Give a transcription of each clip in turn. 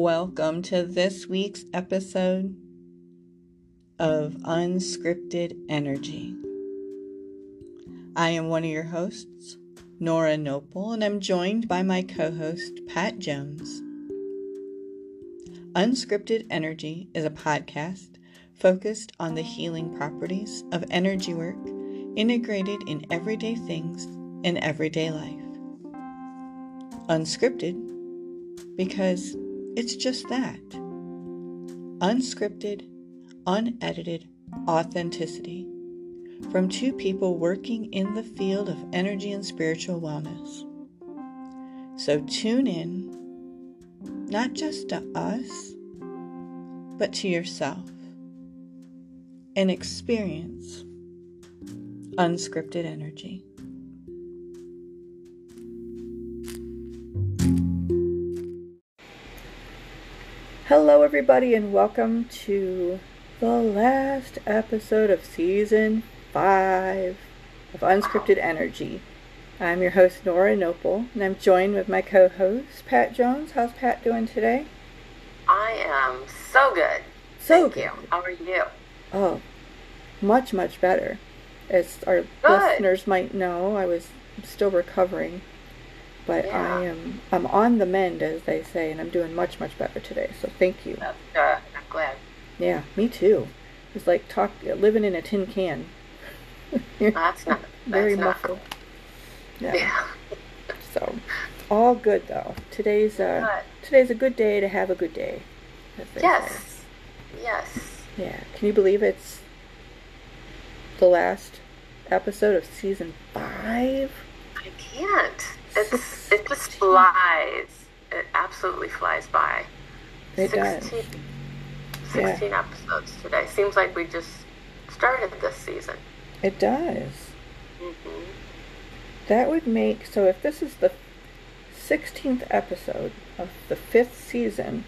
Welcome to this week's episode of Unscripted Energy. I am one of your hosts, Nora Noble, and I'm joined by my co host, Pat Jones. Unscripted Energy is a podcast focused on the healing properties of energy work integrated in everyday things in everyday life. Unscripted because it's just that unscripted, unedited authenticity from two people working in the field of energy and spiritual wellness. So tune in, not just to us, but to yourself and experience unscripted energy. Hello, everybody, and welcome to the last episode of season five of Unscripted Energy. I'm your host, Nora Noble, and I'm joined with my co host, Pat Jones. How's Pat doing today? I am so good. So Thank good. you. How are you? Oh, much, much better. As our Good. listeners might know, I was still recovering, but Yeah. I am I'm on the mend, as they say, and I'm doing much, much better today. So thank you. That's good. I'm glad. Yeah, me too. It's like talk living in a tin can. That's not. Very that's not muffled. Yeah. Yeah. So, all good though. Today's uh Good. today's a good day to have a good day. they say. Yes. Yes. Yeah. Can you believe it's the last episode of season five? I can't. It's it just flies. It absolutely flies by. It does. 16, Yeah. episodes today. Seems like we just started this season. It does. hmm That would make so if this is the sixteenth episode of the fifth season,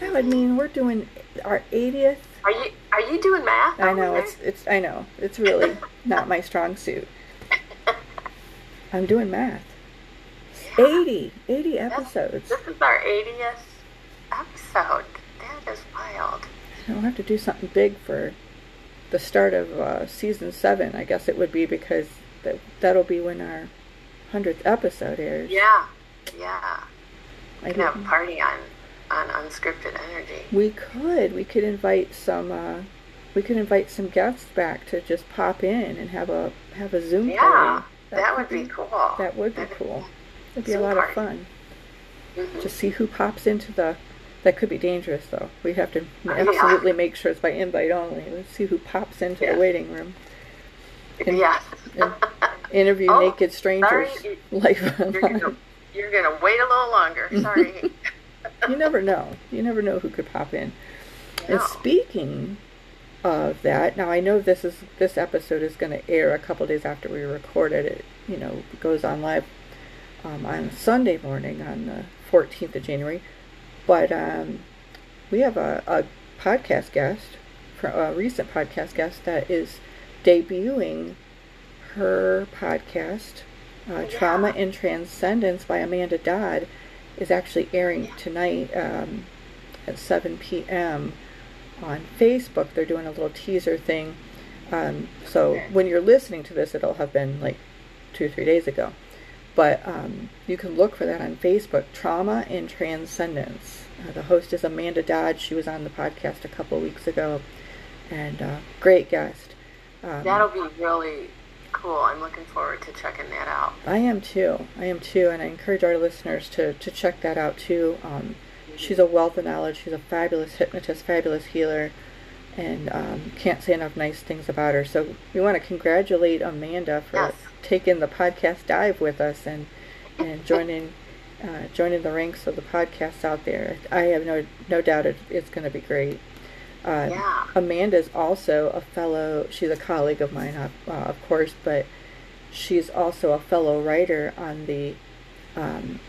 that would mean we're doing our eightieth Are you are you doing math? I know it's it's I know it's really not my strong suit. I'm doing math. Yeah. 80, 80 episodes. This is our 80th episode. That is wild. I'll have to do something big for the start of uh, season seven. I guess it would be because that that'll be when our hundredth episode airs. Yeah, yeah. I We can have a party on on unscripted energy. we could we could invite some uh, we could invite some guests back to just pop in and have a have a Zoom Yeah, party. that would could be cool. That would be That'd cool. It'd be a lot of fun. Mhm. to see who pops into the that could be dangerous though we have to Uh, yeah. absolutely make sure it's by invite only let's see who pops into Yeah. the waiting room and- yeah. and interview Oh, naked strangers sorry. live you're gonna online you're gonna wait a little longer. Sorry. you never know you never know who could pop in No. and speaking of that now i know this is this episode is going to air a couple days after we recorded it you know goes on live um, on sunday morning on the 14th of january but um, we have a, a podcast guest a recent podcast guest that is debuting her podcast uh, Yeah. trauma and transcendence by amanda dodd is actually airing Yeah. tonight um, at 7 p.m on Facebook. They're doing a little teaser thing. Um, so Okay. when you're listening to this, it'll have been like two or three days ago. But um, you can look for that on Facebook Trauma and Transcendence. Uh, the host is Amanda Dodge. She was on the podcast a couple weeks ago. And uh, great guest. Um, That'll be really cool. I'm looking forward to checking that out. I am too. I am too. And I encourage our listeners to, to check that out too. Um, she's a wealth of knowledge. She's a fabulous hypnotist, fabulous healer, and um, can't say enough nice things about her. So we want to congratulate Amanda for Yes. Taking the podcast dive with us and and joining uh, joining the ranks of the podcasts out there. I have no no doubt it, it's going to be great. Uh, Yeah. Amanda's also a fellow. She's a colleague of mine, uh, uh, of course, but she's also a fellow writer on the. Um,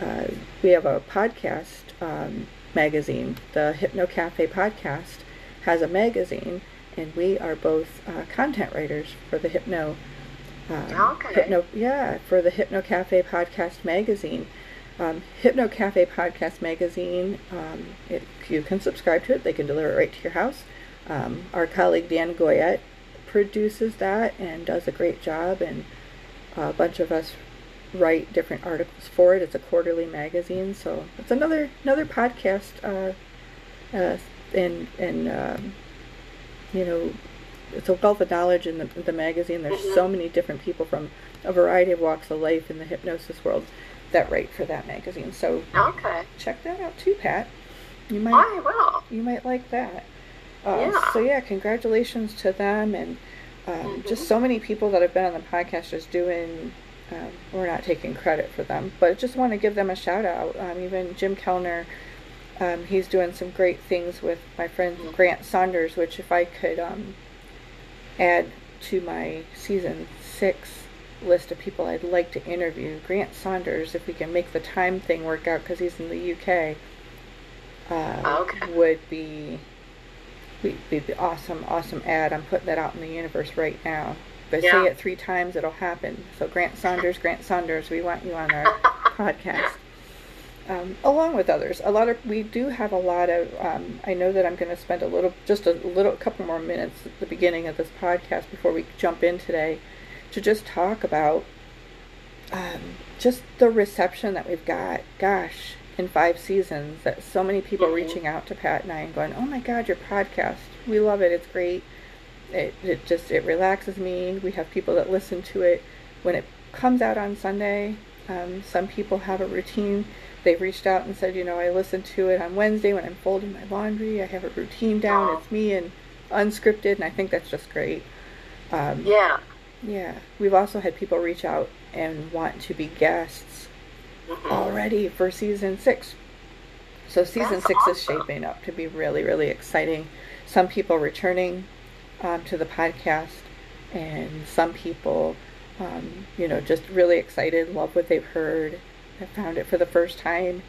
uh, we have a podcast um, magazine. The Hypno Cafe podcast has a magazine, and we are both uh, content writers for the Hypno. Uh, Okay. Hypno, yeah, for the Hypno Cafe podcast magazine. Um, Hypno Cafe Podcast Magazine, um, it, you can subscribe to it. They can deliver it right to your house. Um, our colleague Dan Goyette produces that and does a great job, and a bunch of us write different articles for it. It's a quarterly magazine, so it's another another podcast. Uh, uh, and and um, you know, it's a wealth of knowledge in the the magazine. There's Mhm. so many different people from a variety of walks of life in the hypnosis world that write for that magazine. So Okay. check that out too, Pat. You might I will. you might like that. Uh, Yeah. So yeah, congratulations to them and um, Mhm. just so many people that have been on the podcast just doing. Um, we're not taking credit for them, but just want to give them a shout out. Um, even Jim Kellner, um, he's doing some great things with my friend Mhm. Grant Saunders. Which if I could um, add to my season six list of people I'd like to interview, Grant Saunders, if we can make the time thing work out because he's in the UK, uh, Okay. would be be, be awesome, awesome ad. I'm putting that out in the universe right now. If I Yeah. say it three times, it'll happen. So Grant Saunders, Grant Saunders, we want you on our podcast. Um, along with others, a lot of we do have a lot of. Um, I know that I'm going to spend a little, just a little, a couple more minutes at the beginning of this podcast before we jump in today, to just talk about um, just the reception that we've got. Gosh, in five seasons, that so many people Mhm. reaching out to Pat and I and going, "Oh my God, your podcast! We love it. It's great. It it just it relaxes me. We have people that listen to it when it comes out on Sunday. Um, some people have a routine. They've reached out and said, you know, I listen to it on Wednesday when I'm folding my laundry. I have a routine down. It's me and unscripted, and I think that's just great. Um, Yeah. yeah, we've also had people reach out and want to be guests Mhm. already for season six. So season That's six is shaping up to be really, really exciting. Some people returning um, to the podcast, and some people, um, you know, just really excited, love what they've heard, have found it for the first time.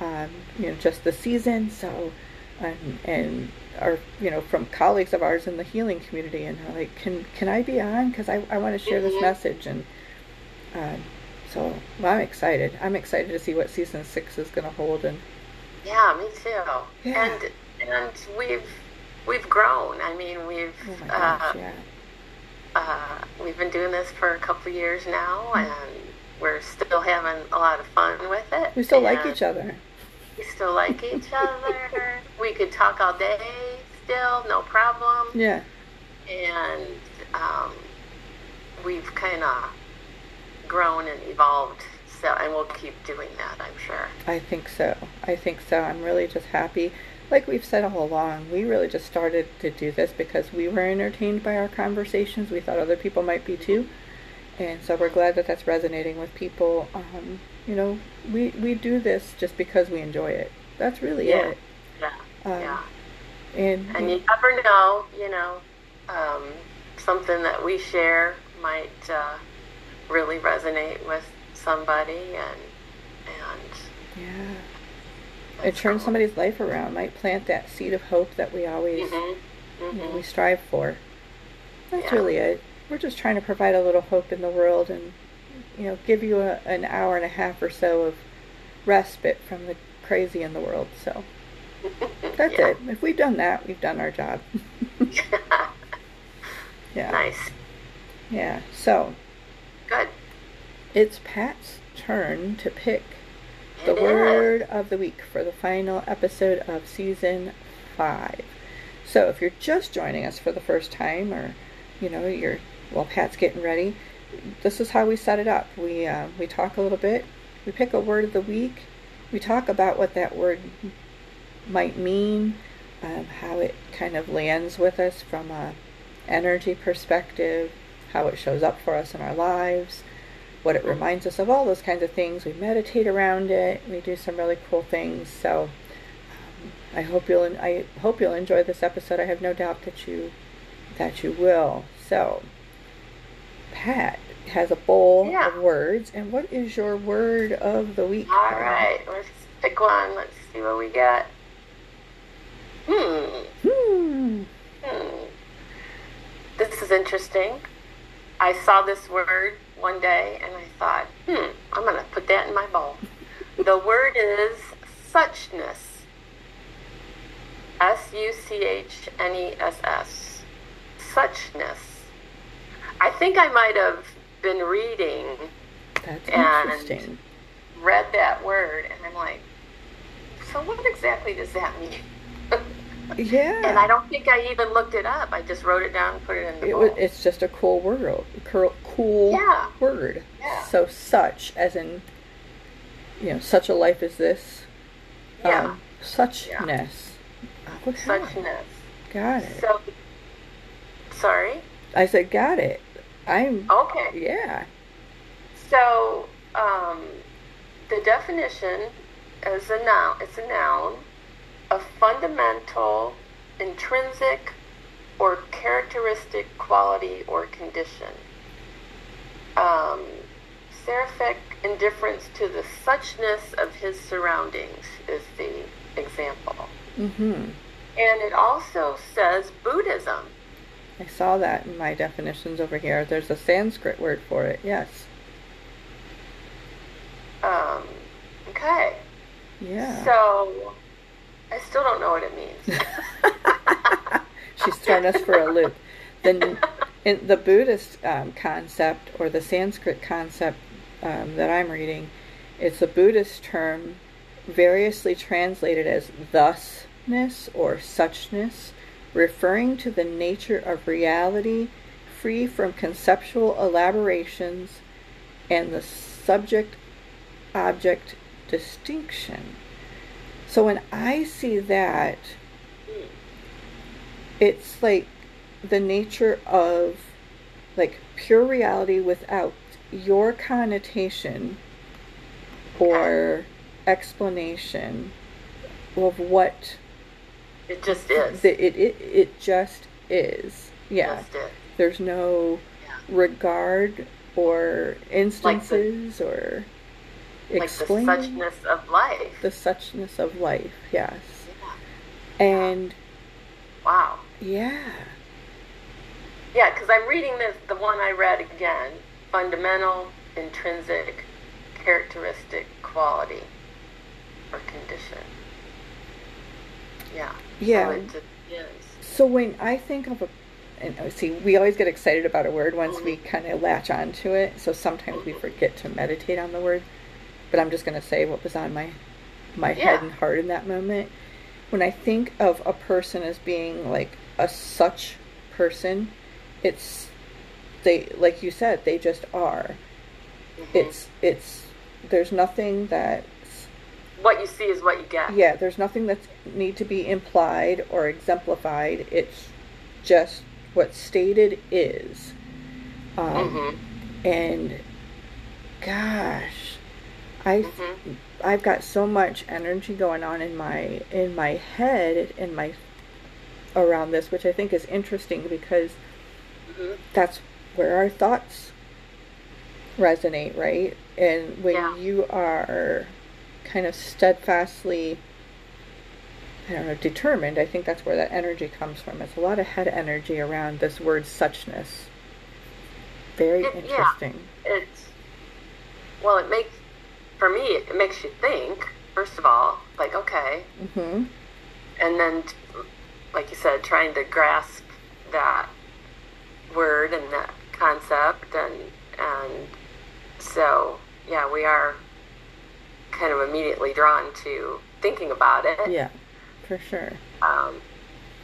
Um, you know, just the season. So, and and are you know from colleagues of ours in the healing community, and they're like, can can I be on? Because I I want to share this Mhm. message and. Um, so well, I'm excited. I'm excited to see what season six is going to hold, and Yeah, me too. Yeah. And and we've we've grown. I mean, we've oh gosh, uh, yeah, uh, we've been doing this for a couple of years now, Mm. and we're still having a lot of fun with it. we still like each other. We still like each other. we could talk all day still, no problem. Yeah, And um, we've kind of grown and evolved. So, and we'll keep doing that, I'm sure. I think so. I think so. I'm really just happy. Like we've said all along, we really just started to do this because we were entertained by our conversations. We thought other people might be too. And so we're glad that that's resonating with people. Um, you know, we, we do this just because we enjoy it. That's really Yeah. it. Yeah. Um, yeah. And, And you never know, you know, um, something that we share might uh, really resonate with somebody, and and yeah, it turns cool. somebody's life around. Might plant that seed of hope that we always Mhm, you know, we strive for. That's Yeah. really it. We're just trying to provide a little hope in the world and, you know, give you a, an hour and a half or so of respite from the crazy in the world. So that's Yeah. it. If we've done that, we've done our job. yeah. nice. Yeah. So Good. it's Pat's turn to pick the is. word of the week for the final episode of season five. So if you're just joining us for the first time, or you know you're while Pat's getting ready, this is how we set it up. We uh, we talk a little bit, we pick a word of the week, we talk about what that word might mean, um, how it kind of lands with us from a energy perspective, how it shows up for us in our lives, what it reminds us of, all those kinds of things. We meditate around it. We do some really cool things. So um, I hope you'll I hope you'll enjoy this episode. I have no doubt that you that you will. So Pat has a bowl Yeah. of words, and what is your word of the week? All right, let's pick one. Let's see what we got. Hmm. Hmm. Hmm. This is interesting. I saw this word one day and I thought, hmm, I'm going to put that in my bowl. the word is suchness. S U C H N E S S. Suchness. I think I might have been reading That's And- interesting. read that word and I'm like, so what exactly does that mean? Yeah. And I don't think I even looked it up. I just wrote it down and put it in the it, book. wa- it's just a cool word. Cool, cool Yeah. word. Yeah. So such, as in, you know, such a life as this. Yeah. Um, suchness. Okay. Suchness. Got it. So, sorry. I said, got it. I'm. Okay. Yeah. So, um, the definition is a noun. It's a noun, a fundamental, intrinsic, or characteristic quality or condition. Um, seraphic indifference to the suchness of his surroundings is the example. Mm-hmm. And it also says Buddhism. I saw that in my definitions over here. There's a Sanskrit word for it. Yes. Um, okay. Yeah. So, I still don't know what it means. She's thrown us for a loop. Then, in the Buddhist um, concept or the Sanskrit concept um, that I'm reading, it's a Buddhist term variously translated as thusness or suchness, referring to the nature of reality free from conceptual elaborations and the subject object distinction. So when I see that, it's like the nature of like pure reality without your connotation or explanation of what It just is. the, it, it it just is yeah Just is. there's no Yeah. regard or instances or Like the suchness of life. the suchness of life yes Yeah. and Wow. yeah Yeah, because I'm reading this, the one I read again fundamental, intrinsic, characteristic, quality, or condition. Yeah. Yeah. So. So when I think of a, and uh, see, we always get excited about a word once we kind of latch onto it. So sometimes we forget to meditate on the word. But I'm just going to say what was on my my head and heart in that moment. When I think of a person as being like a such person, it's they like you said they just are. Mhm. It's it's there's nothing that what you see is what you get. yeah, there's nothing that need to be implied or exemplified. It's just what stated is. Um, hmm And gosh, I hmm I've got so much energy going on in my in my head in my around this, which I think is interesting because hmm that's where our thoughts resonate, right? And when Yeah. you are kind of steadfastly, I don't know, determined, I think that's where that energy comes from. It's a lot of head energy around this word suchness. Very It- yeah. interesting. It's, well, it makes, for me, it makes you think, first of all, like, okay, hmm and then like you said trying to grasp that word and that concept and and so yeah we are kind of immediately drawn to thinking about it Yeah, for sure. um,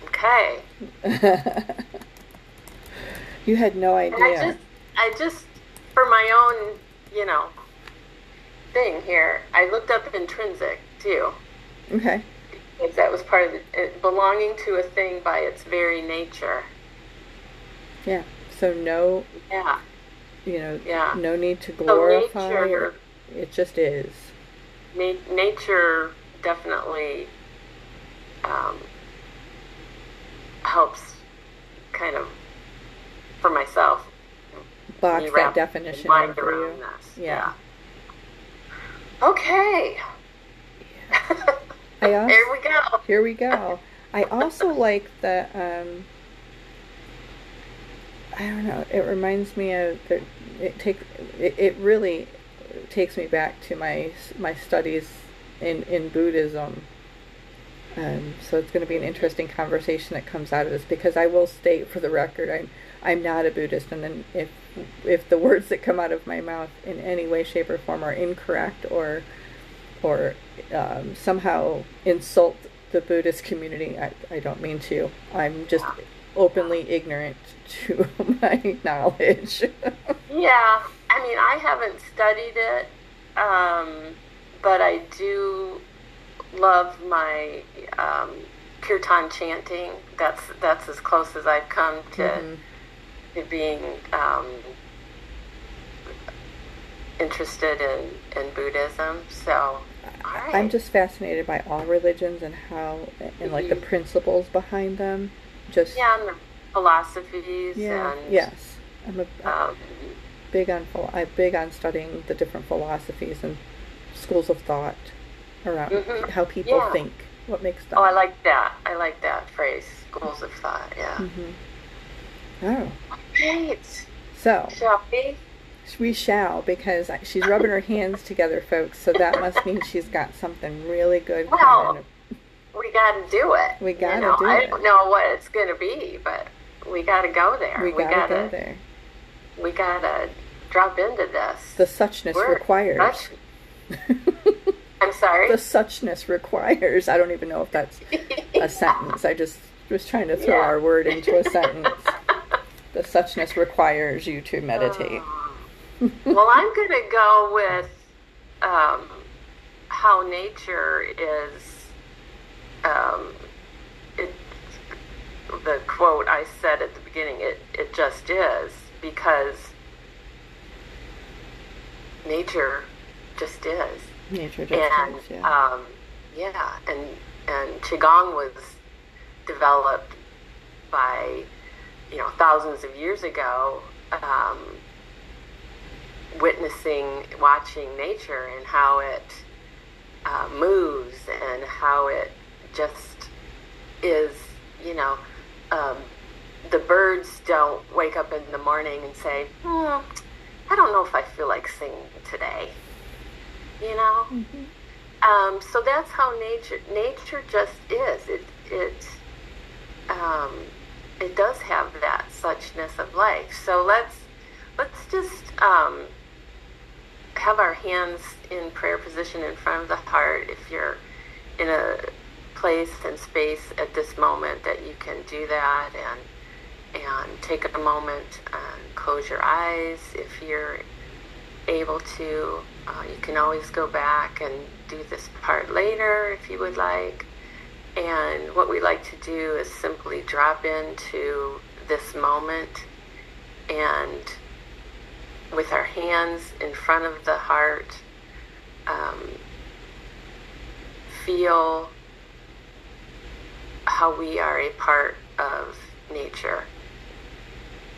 okay you had no and i idea. just i just for my own you know thing here i looked up intrinsic too Okay. because that was part of it, it belonging to a thing by its very nature Yeah. So no, yeah you know, Yeah. no need to So glorify nature- it just is. Na- nature definitely um, helps kind of for myself Box that definition mind for you. around this. Yeah. Okay. I also, Here we go. Here we go. I also like the um I don't know, it reminds me of the it take it, it really takes me back to my my studies in in Buddhism. Um, so it's going to be an interesting conversation that comes out of this because I will state for the record I'm I'm not a Buddhist, and then if if the words that come out of my mouth in any way, shape, or form are incorrect or or um, somehow insult the Buddhist community, I, I don't mean to. I'm just openly ignorant to my knowledge. yeah, I mean, I haven't studied it, um, but I do love my um, kirtan chanting. That's that's as close as I've come to, mm-hmm. to being um, interested in, in Buddhism. So right. I'm just fascinated by all religions and how and mm-hmm. like the mm-hmm. principles behind them. Just yeah, and the philosophies. Yeah. And, yes, I'm a, um, big on I'm big on studying the different philosophies and schools of thought around mm-hmm. how people yeah. think. What makes them? Oh, I like that. I like that phrase. Schools of thought. Yeah. Mm-hmm. Oh. Great. So. Shall we? We shall because she's rubbing her hands together, folks. So that must mean she's got something really good. Well, we got to do it. We got to you know, do I it. I don't know what it's going to be, but we got to go there. We, got to go there. We got to drop into this. The suchness We're requires. I'm sorry. The suchness requires. I don't even know if that's a sentence. I just was trying to throw yeah. our word into a sentence. the suchness requires you to meditate. Uh, well, I'm going to go with um, how nature is. Um, it, the quote I said at the beginning, it, it just is, because nature just is. Nature just and, is, yeah. Um, yeah, and, and Qigong was developed by, you know, thousands of years ago. Um, witnessing, watching nature and how it uh, moves and how it just is, you know, um, the birds don't wake up in the morning and say, hmm, I don't know if I feel like singing today. You know? Mm-hmm. Um, so that's how nature nature just is. It it um, it does have that suchness of life. So let's let's just um, have our hands in prayer position in front of the heart if you're in a place and space at this moment that you can do that and and take a moment and close your eyes if you're able to uh, you can always go back and do this part later if you would like and what we like to do is simply drop into this moment and with our hands in front of the heart, um, feel how we are a part of nature.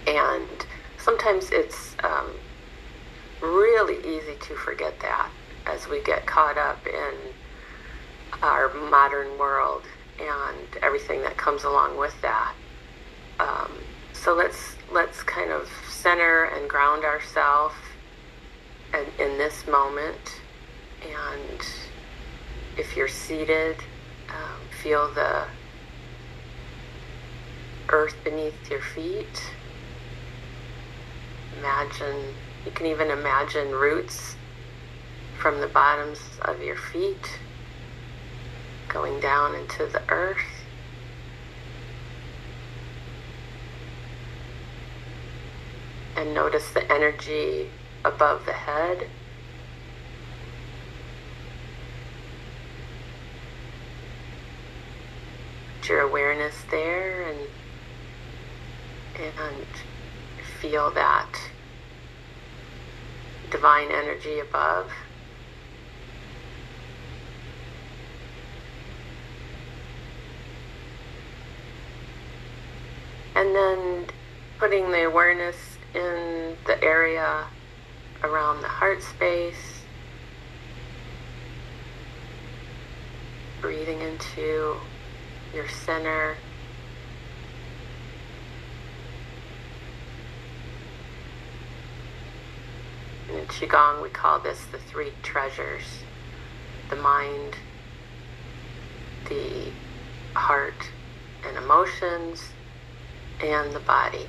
And sometimes it's um, really easy to forget that as we get caught up in our modern world and everything that comes along with that. Um, so let's let's kind of center and ground ourselves in this moment. And if you're seated, um, feel the earth beneath your feet. Imagine, you can even imagine roots from the bottoms of your feet going down into the earth. and notice the energy above the head. Put your awareness there and and feel that divine energy above. And then putting the awareness in the area around the heart space. Breathing into your center. Qigong, we call this the three treasures the mind, the heart and emotions, and the body.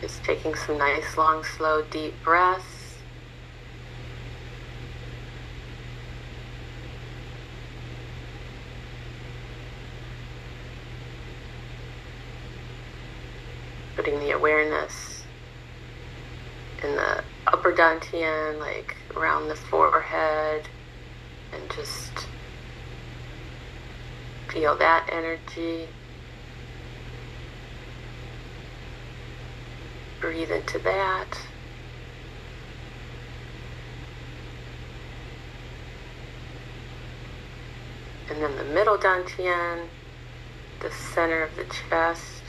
Just taking some nice, long, slow, deep breaths. Putting the awareness in the dantian, like around the forehead, and just feel that energy. Breathe into that. And then the middle dantian, the center of the chest.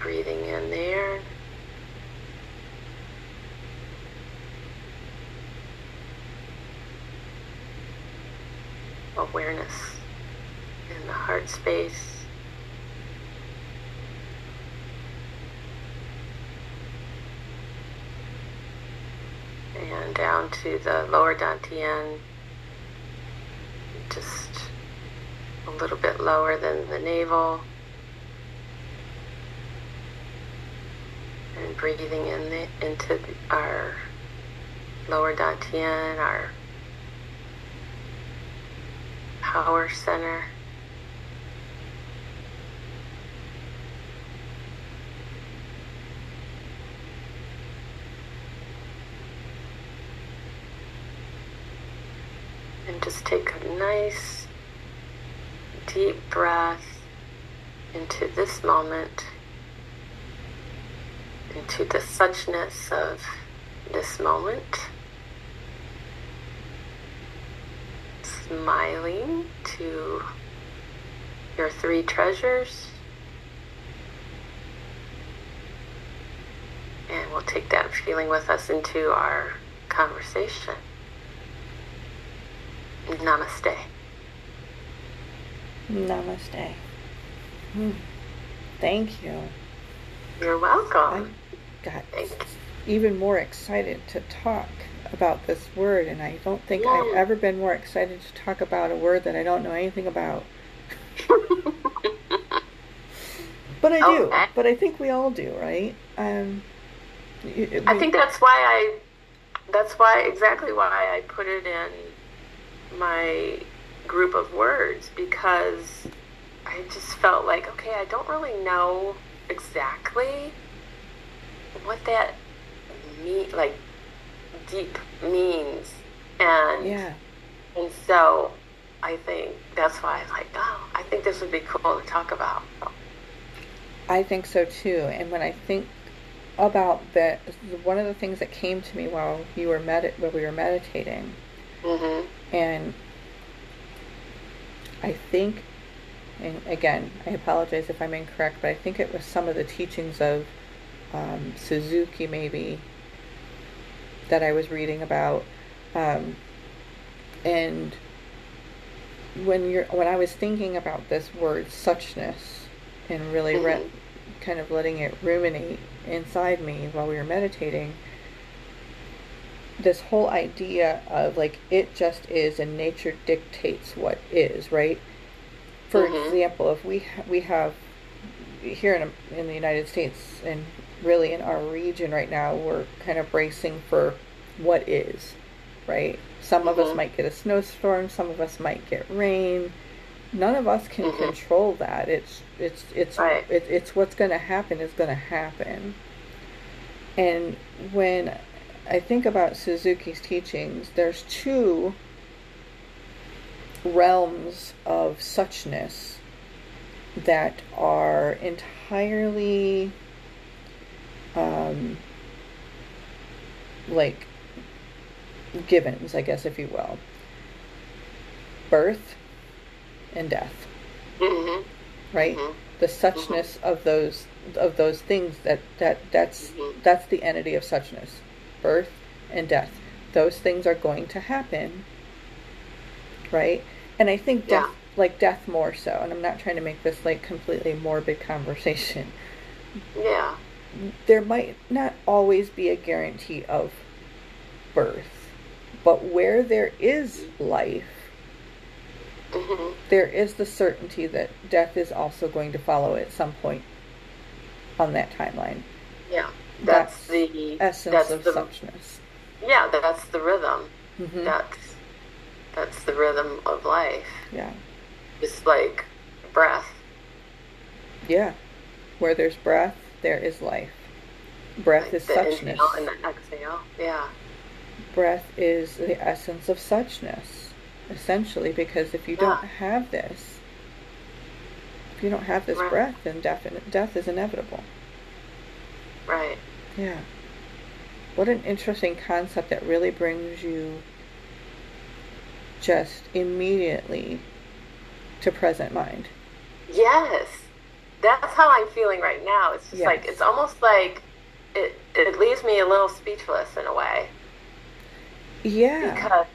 Breathing in there. Awareness in the heart space. And down to the lower dantian, just a little bit lower than the navel. And breathing in the, into our lower dantian, our power center. And just take a nice deep breath into this moment, into the suchness of this moment. Smiling to your three treasures. And we'll take that feeling with us into our conversation. Namaste. Namaste. Hmm. Thank you. You're welcome. I got even more excited to talk about this word, and I don't think Yeah. I've ever been more excited to talk about a word that I don't know anything about. But I do. Okay. But I think we all do, right? Um, y- I we- think that's why I, that's why, exactly why I put it in my group of words because I just felt like, okay, I don't really know exactly what that mean, like deep means. And Yeah. And so I think that's why I'm like, oh, I think this would be cool to talk about. I think so too. And when I think about that, one of the things that came to me while you were med- while we were meditating, hmm and I think, and again, I apologize if I'm incorrect, but I think it was some of the teachings of um, Suzuki maybe that I was reading about, um, and when you're when I was thinking about this word suchness and really re- Mhm. kind of letting it ruminate inside me while we were meditating this whole idea of like it just is and nature dictates what is right for Mhm. example if we ha- we have here in in the United States and really in our region right now we're kind of bracing for what is right some of us Mhm. might get a snowstorm some of us might get rain none of us can Mhm. control that it's it's it's Right. it, it's what's going to happen is going to happen and when I think about Suzuki's teachings, there's two realms of suchness that are entirely um, like givens, I guess, if you will birth and death, hmm right? Mhm. The suchness of those of those things that that that's Mhm. that's the entity of suchness birth and death those things are going to happen right? And I think death, Yeah. like death more so, and I'm not trying to make this like completely morbid conversation. Yeah. There might not always be a guarantee of birth, but where there is life, hmm there is the certainty that death is also going to follow at some point on that timeline. Yeah. That's, That's the Essence that's of the suchness. yeah. That's the rhythm. hmm That's that's the rhythm of life. Yeah. It's like breath. Yeah. Where there's breath, there is life. Breath Like is suchness. inhale and the exhale. Yeah. breath is the essence of suchness, essentially, because if you don't have this, if you don't have this Right. breath, then death, death is inevitable. Right. Yeah. What an interesting concept that really brings you just immediately to present mind. Yes. That's how I'm feeling right now. It's just like it's almost like it it leaves me a little speechless in a way. Yeah. Because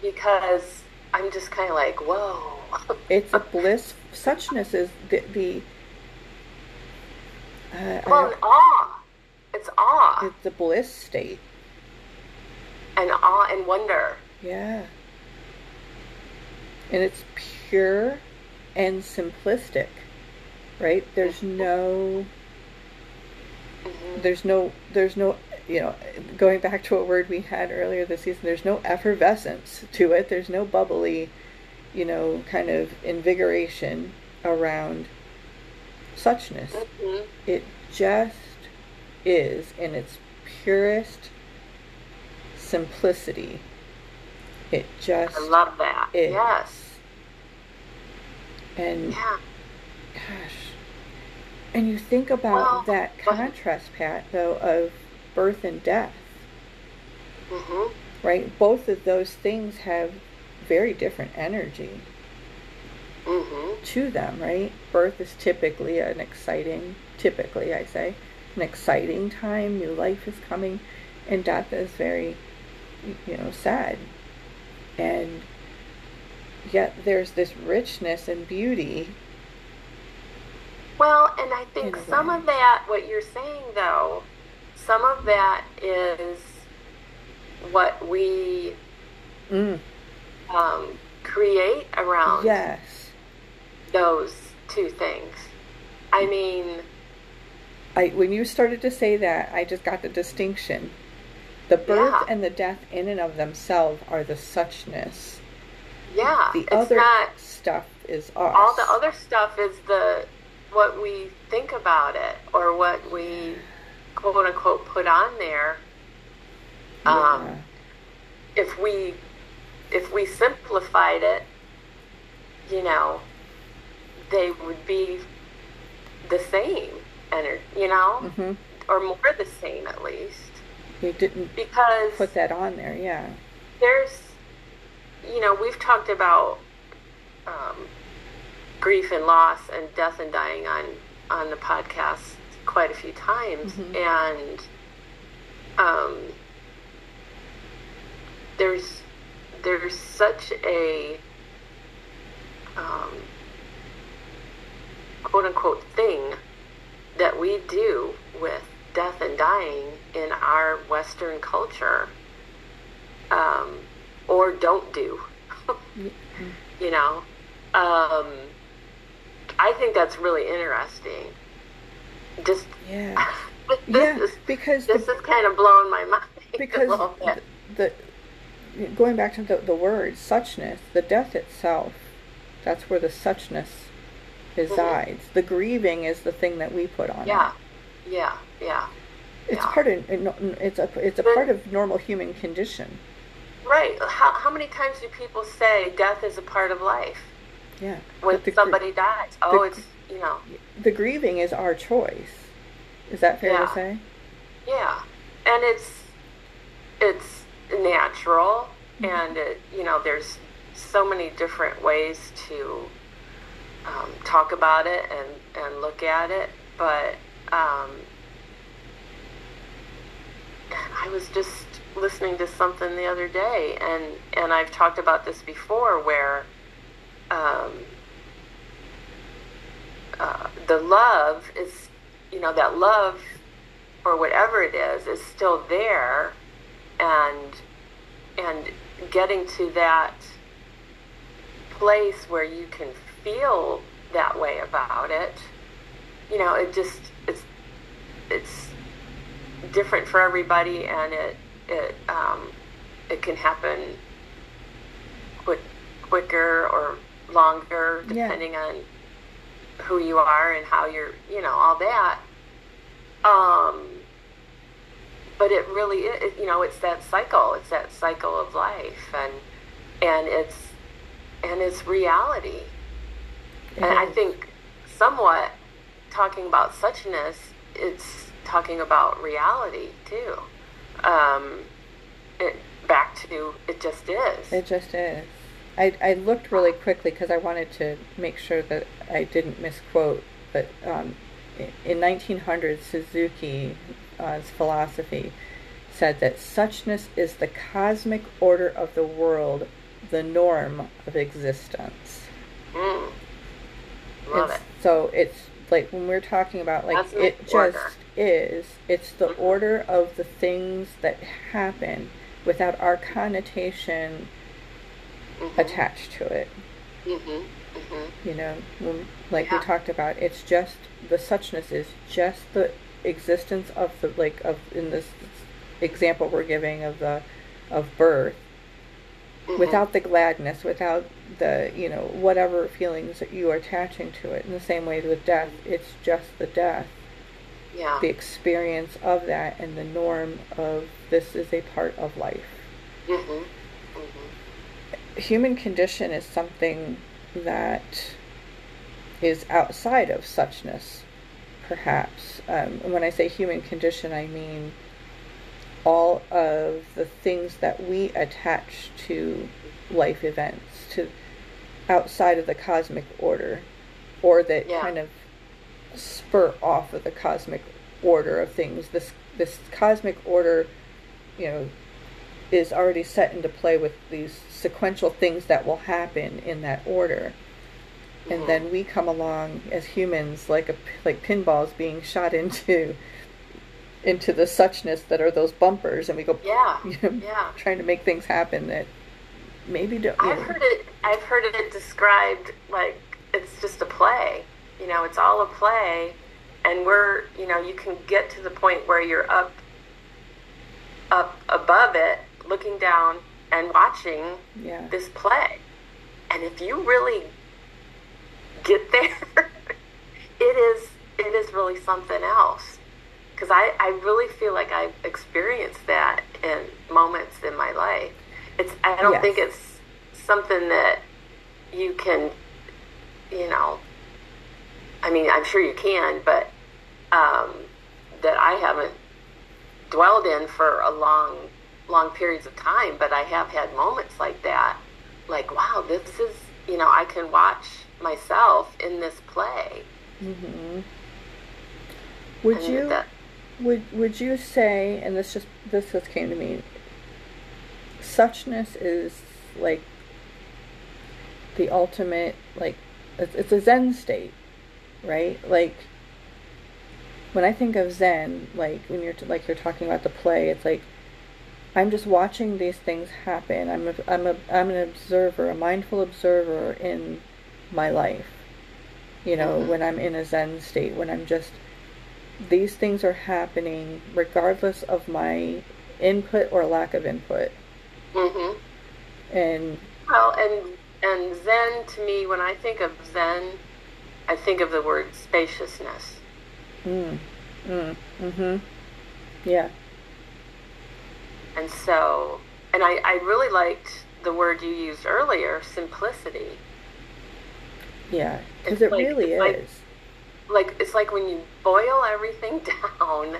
because I'm just kind of like, whoa. it's a bliss. Suchness is the. the uh, well, awe. It's awe it's the bliss state. and awe and wonder. Yeah. And it's pure and simplistic, right? There's no there's no there's no you know going back to a word we had earlier this season there's no effervescence to it there's no bubbly you know kind of invigoration around suchness hmm it just is in its purest simplicity it just I love that. is Yes. and Yeah. Gosh. And you think about Well, that contrast, Pat, though, of birth and death, hmm right? Both of those things have very different energy hmm to them, right? Birth is typically an exciting, typically, I say, an exciting time, new life is coming, and death is very, you know, sad. And yet there's this richness and beauty. Well, and I think some of that, what you're saying though, some of that is what we Mm, um, create around yes. those two things. I mean, I when you started to say that, I just got the distinction. The birth Yeah. and the death in and of themselves are the suchness. yeah, The it's other not stuff is us. all the other stuff is the what we think about it or what we quote unquote put on there. Um, Yeah. if we if we simplified it, you know, they would be the same, and you know, hmm or more the same at least, You didn't because put that on there, yeah. there's, you know, we've talked about um, grief and loss and death and dying on on the podcast quite a few times, Mhm. and um, there's there's such a um, quote unquote thing that we do with death and dying in our Western culture, um, or don't do. you know, um, I think that's really interesting. Just Yeah. this Yeah, is because this the, is kind of blowing my mind because the, the going back to the, the word suchness, the death itself, that's where the suchness resides. The grieving is the thing that we put on Mm-hmm. Yeah, it. yeah, yeah. It's yeah. part of it's a it's a But- part of normal human condition. Right. How, how many times do people say death is a part of life Yeah. when the somebody dies? Oh, the- it's, you know, the grieving is our choice. Is that fair Yeah. to say? yeah. And it's, it's natural Mm-hmm. and it, you know, there's so many different ways to um, talk about it and, and look at it. But um, I was just listening to something the other day, and and I've talked about this before, where um, uh, the love is, you know, that love or whatever it is is still there, and and getting to that place where you can feel that way about it you know it just it's it's different for everybody and it it um, it can happen quick quicker or longer depending yeah. on who you are and how you're you know all that um but it really is you know it's that cycle it's that cycle of life and and it's and it's reality and I think somewhat talking about suchness, it's talking about reality too. Um, it, back to it just is. It just is. I, I looked really quickly because I wanted to make sure that I didn't misquote, but um, in 1900 Suzuki's uh, philosophy said that suchness is the cosmic order of the world, the norm of existence. Mm. Love it's, it. So it's like when we're talking about like That's it just order. is. It's the Mhm. order of the things that happen without our connotation Mhm. attached to it. Mhm. Mhm. You know, when, like Yeah. we talked about, it's just the suchness is just the existence of the like of in this example we're giving of the of birth Mhm. without the gladness, without the, you know, whatever feelings that you are attaching to it. In the same way with death, it's just the death, yeah. the experience of that, and the norm of this is a part of life. Mhm. Mhm. Human condition is something that is outside of suchness, perhaps. Um, and when I say human condition, I mean all of the things that we attach to life events, to outside of the cosmic order, or that Yeah. kind of spur off of the cosmic order of things. This this cosmic order, you know, is already set into play with these sequential things that will happen in that order. And Mhm. then we come along as humans like a like pinballs being shot into into the suchness that are those bumpers and we go Yeah. you know, Yeah. trying to make things happen that maybe don't I've know. heard it. I've heard it described like it's just a play. You know, it's all a play, and we're you know you can get to the point where you're up, up above it, looking down and watching yeah this play, and if you really get there, it is it is really something else. Because I, I really feel like I've experienced that in moments in my life. It's I don't Yes. think it's something that you can, you know. I mean, I'm sure you can, but um, that I haven't dwelled in for a long, long periods of time. But I have had moments like that, like wow, this is you know I can watch myself in this play. hmm would and you that, would would you say and this just this just came to me suchness is like the ultimate like it's, it's a zen state right like when i think of zen like when you're like you're talking about the play it's like i'm just watching these things happen. I'm a, i'm a i'm an observer a mindful observer in my life. You know Mhm. when i'm in a zen state when i'm just these things are happening regardless of my input or lack of input. Hmm and Well, and and Zen to me, when I think of Zen, I think of the word spaciousness. mm, mm, mm-hmm. Yeah And so, and I, I really liked the word you used earlier, simplicity. yeah because it like- really it's like- is Like it's like when you boil everything down.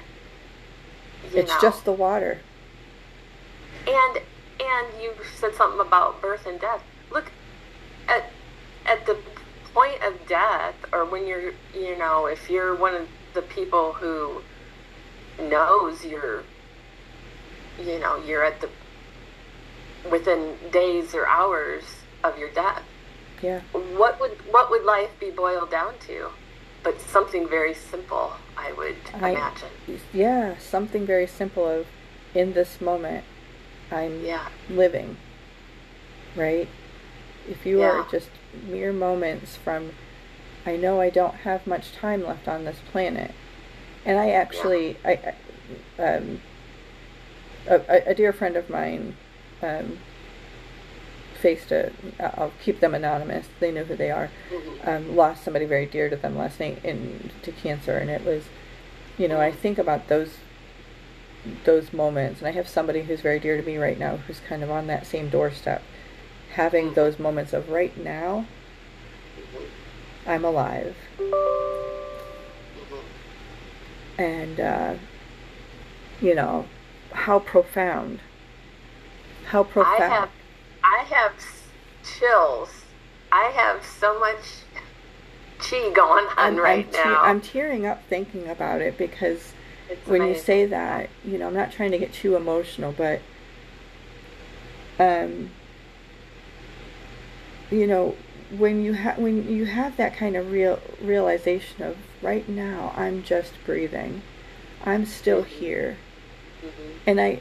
It's know, just the water and and you said something about birth and death. Look at at the point of death, or when you're you know if you're one of the people who knows you're you know, you're at the within days or hours of your death. Yeah. What would what would life be boiled down to? But something very simple, I would I- imagine. Yeah, something very simple of in this moment I'm Yeah. living. Right? If you Yeah. are just mere moments from I know I don't have much time left on this planet. And I actually I, I um a, a- dear friend of mine um faced a I'll keep them anonymous. They know who they are Mhm. um, lost somebody very dear to them last night in to cancer, and it was, you know, I think about those those moments, and I have somebody who's very dear to me right now who's kind of on that same doorstep, having Mhm. those moments of right now, Mhm. I'm alive, and uh, you know, how profound, how profound. I have I have chills. I have so much chi going on I'm, right I'm, te- now. I'm tearing up thinking about it because It's when you say that, you know, I'm not trying to get too emotional, but um you know, when you have when you have that kind of real realization of right now I'm just breathing. I'm still here. Mhm. And I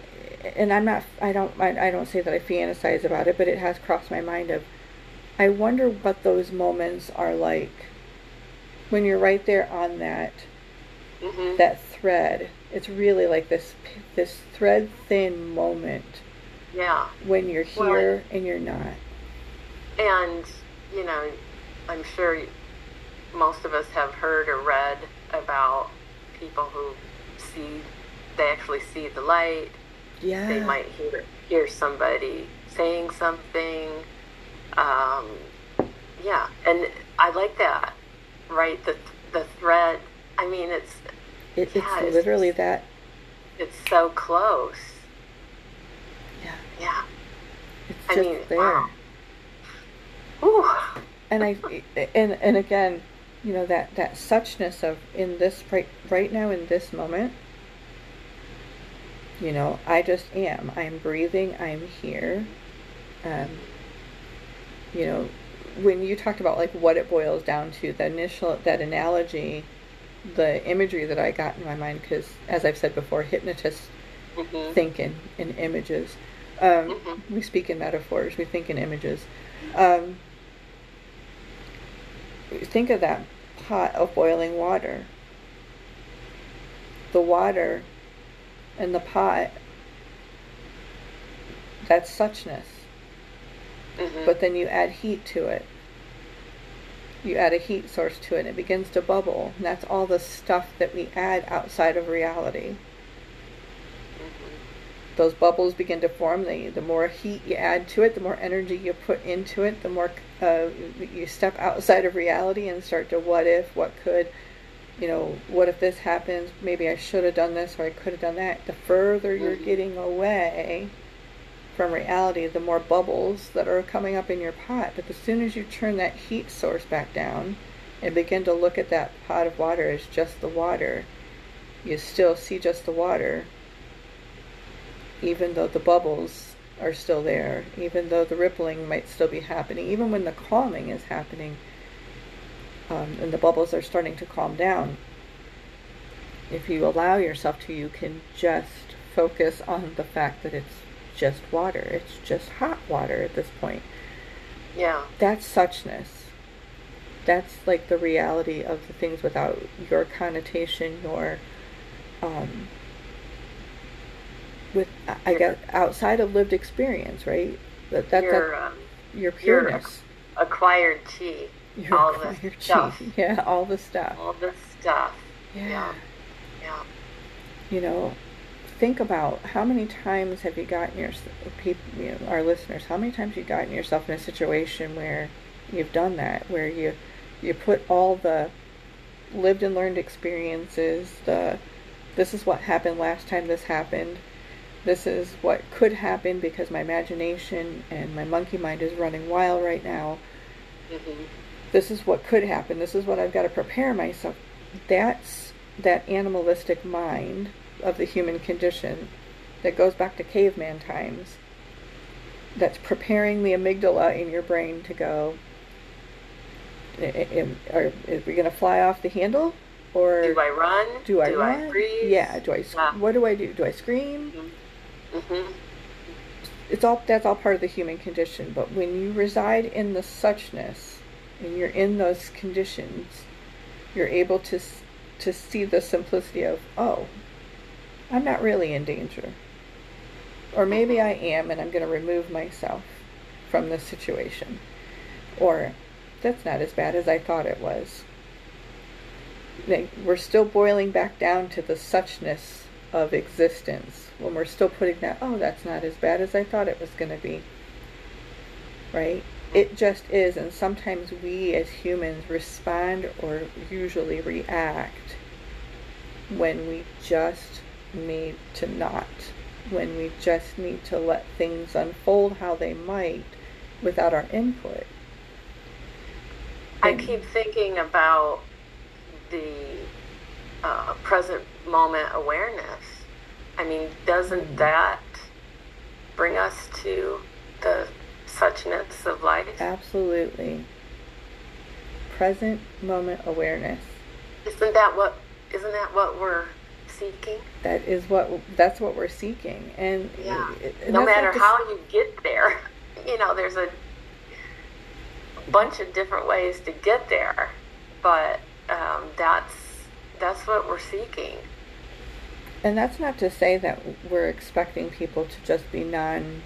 and I'm not I don't I, I don't say that I fantasize about it, but it has crossed my mind of I wonder what those moments are like when you're right there on that Mhm. that thread. It's really like this this thread thin moment yeah. when you're Well, here and you're not. And, you know, I'm sure most of us have heard or read about people who see, they actually see the light. Yeah. They might hear, hear somebody saying something. Um, yeah, and I like that, right? The, the thread. I mean, it's It, it's yeah, it's literally just- that. it's so close. Yeah. Yeah. It's I just mean, there. wow. Ooh. And I and and again, you know that that suchness of in this right right now in this moment. You know, I just am. I'm breathing. I'm here. Um, you know, when you talked about like what it boils down to, the initial that analogy, the imagery that I got in my mind, because as I've said before, hypnotists Mhm. think in, in images. Um, Mhm. We speak in metaphors. We think in images. Um, think of that pot of boiling water. The water in the pot, that's suchness. Mhm. But then you add heat to it. You add a heat source to it, and it begins to bubble. And that's all the stuff that we add outside of reality. Mhm. Those bubbles begin to form. The, the more heat you add to it, the more energy you put into it, the more uh, you step outside of reality and start to what if, what could, you know, what if this happens? Maybe I should have done this or I could have done that. The further you're Mhm. getting away from reality, the more bubbles that are coming up in your pot. But as soon as you turn that heat source back down and begin to look at that pot of water as just the water, you still see just the water, even though the bubbles are still there, even though the rippling might still be happening, even when the calming is happening um, and the bubbles are starting to calm down. If you allow yourself to, you can just focus on the fact that it's just water. It's just hot water at this point. Yeah. That's suchness. That's like the reality of the things without your connotation, your um, with I- guess outside of lived experience, right? That that, your that um, your your pureness, acquired chi, your, all the your stuff. yeah, all the stuff, all the stuff. yeah. Yeah. Yeah. You know, think about how many times have you gotten your people, you know, our listeners, how many times you've gotten yourself in a situation where you've done that, where you you put all the lived and learned experiences, the this is what happened last time this happened. This is what could happen because my imagination and my monkey mind is running wild right now. hmm This is what could happen. This is what I've got to prepare myself. That's that animalistic mind of the human condition that goes back to caveman times that's preparing the amygdala in your brain to go are, we going to fly off the handle or do I run? Do I do run? I freeze? Yeah. Do I? Yeah. What do I do? Do I scream? Mm-hmm. It's all that's all part of the human condition. But when you reside in the suchness, and you're in those conditions, you're able to to see the simplicity of oh, I'm not really in danger, or maybe I am, and I'm going to remove myself from this situation, or that's not as bad as I thought it was. We're still boiling back down to the suchness of existence when we're still putting that oh that's not as bad as i thought it was going to be. Right it just is and sometimes we as humans respond or usually react when we just need to not when we just need to let things unfold how they might without our input I keep thinking about the uh, present moment awareness. I mean, doesn't Mhm. that bring us to the suchness of life? Absolutely. Present moment awareness. Isn't that what? Isn't that what we're seeking? That is what that's what we're seeking. And, Yeah. and no matter how you get there, you know, there's a bunch of different ways to get there, but um, that's that's what we're seeking. and that's not to say that we're expecting people to just be non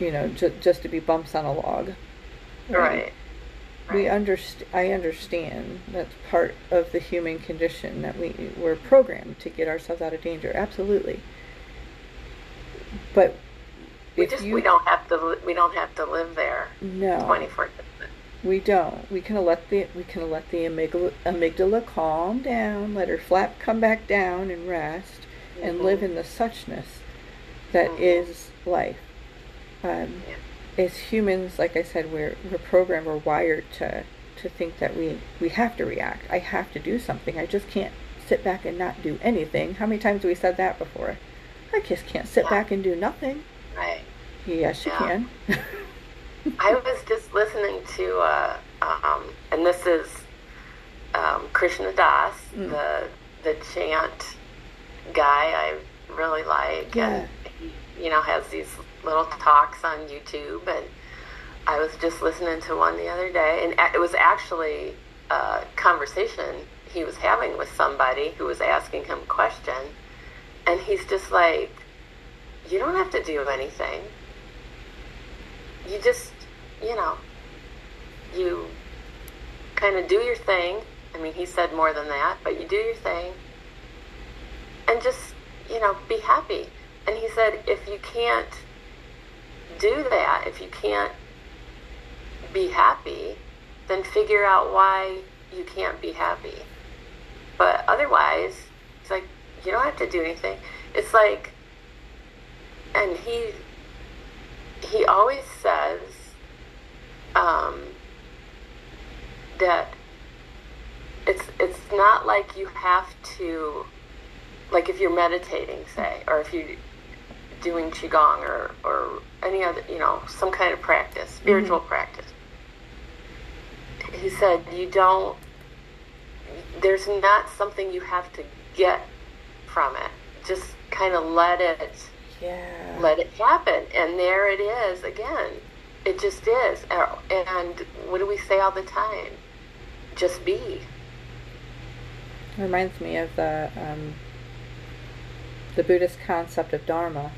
you know, ju- just to be bumps on a log. Right. We Right. underst- I understand that's part of the human condition that we we're programmed to get ourselves out of danger. Absolutely. But we just you we don't have to we don't have to live there no 24 We don't. We can let the we can let the amygdala, amygdala calm down, let her flap come back down and rest, and Mhm. live in the suchness that Mhm. is life. Um, Yeah. As humans, like I said, we're we're programmed, we're wired to to think that we we have to react. I have to do something. I just can't sit back and not do anything. How many times have we said that before? I just can't sit Yeah. back and do nothing. right Yes, you Yeah. can. i was just listening to uh, um, and this is um, krishna das Mm. the the chant guy i really like and he you know has these little talks on youtube and i was just listening to one the other day and it was actually a conversation he was having with somebody who was asking him a question and he's just like you don't have to do anything. You just you know you kind of do your thing. I mean he said more than that but you do your thing and just you know be happy. And he said if you can't do that if you can't be happy then figure out why you can't be happy. But otherwise it's like you don't have to do anything. It's like and he he always says um, that it's it's not like you have to like if you're meditating say or if you're doing qigong or or any other you know some kind of practice spiritual practice. He said you don't there's not something you have to get from it. Just kind of let it yeah. let it happen. And there it is again. It just is. Uh, and what do we say all the time? Just be. Reminds me of the um, the Buddhist concept of dharma,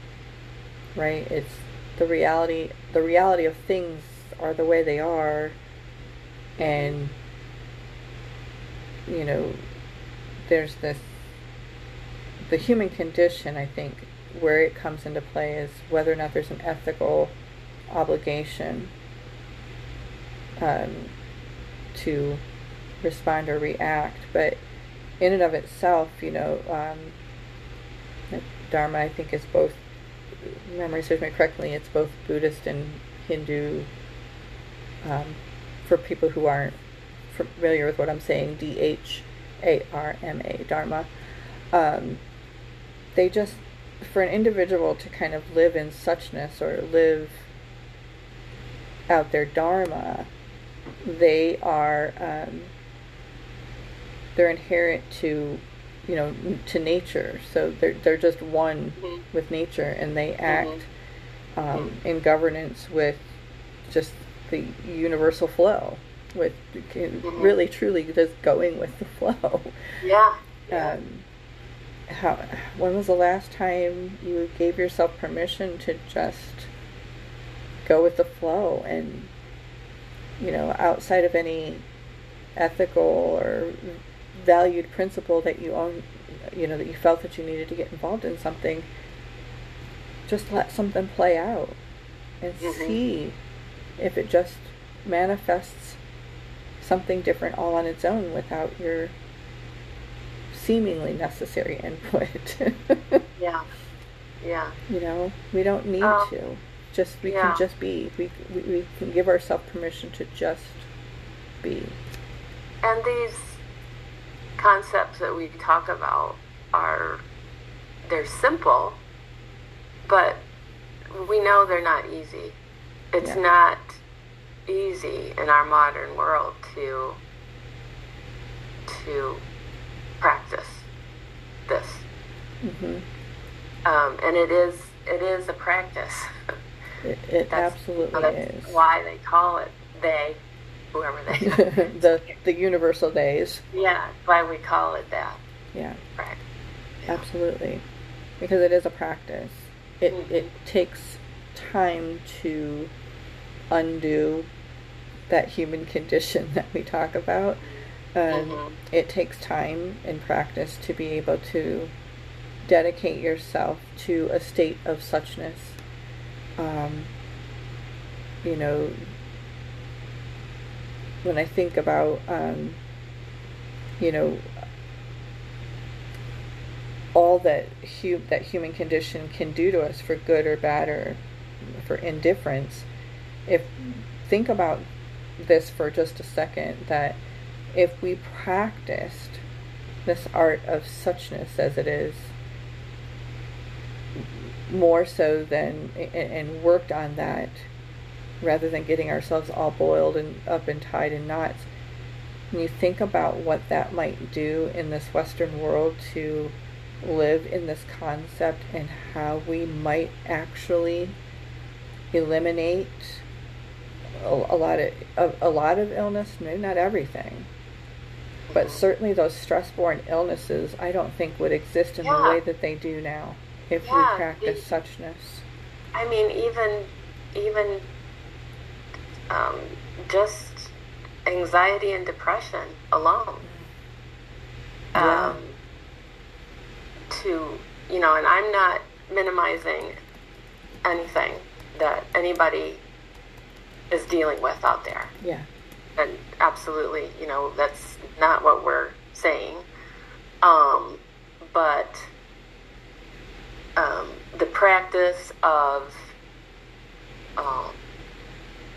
right? It's the reality. The reality of things are the way they are, and you know, there's this. The human condition, I think, where it comes into play is whether or not there's an ethical obligation um, to respond or react, but in and of itself, you know, um, Dharma, I think, is both, memory serves me correctly, it's both Buddhist and Hindu. Um, for people who aren't familiar with what I'm saying, D H A R M A, Dharma. Um, they just, for an individual to kind of live in suchness or live out their dharma, they are um, they're inherent to you know to nature. So they're they're just one Mhm. with nature, and they act um, Mhm. in governance with just the universal flow, with Mhm. really truly just going with the flow. Yeah. yeah. Um, how when was the last time you gave yourself permission to just go with the flow and you know outside of any ethical or valued principle that you own you know that you felt that you needed to get involved in something just let something play out and Mhm. see if it just manifests something different all on its own without your seemingly necessary input. yeah. Yeah. you know, we don't need Oh. to. Just we Yeah. can just be. We, we we can give ourselves permission to just be. And these concepts that we talk about are they're simple, but we know they're not easy. It's Yeah. not easy in our modern world to to practice this. hmm Um, and it is it is a practice. It, it absolutely that's is. why they call it they, whoever they. the the universal days. yeah, why we call it that. Yeah, Right. absolutely, because it is a practice. It Mhm. it takes time to undo that human condition that we talk about. Um, Mhm. It takes time and practice to be able to dedicate yourself to a state of suchness. Um, you know, when I think about, um, you know, all that hu- that human condition can do to us for good or bad or for indifference, if think about this for just a second, that if we practiced this art of suchness as it is, more so than and, and worked on that rather than getting ourselves all boiled and up and tied in knots. When you think about what that might do in this western world to live in this concept and how we might actually eliminate a, a lot of a, a lot of illness maybe not everything. But certainly those stress-borne illnesses i don't think would exist in the way that they do now if Yeah, we practice suchness. I mean, even even um, just anxiety and depression alone. Yeah. Um, to you know, and I'm not minimizing anything that anybody is dealing with out there. yeah and absolutely, you know, that's not what we're saying. Um, but um, the practice of um,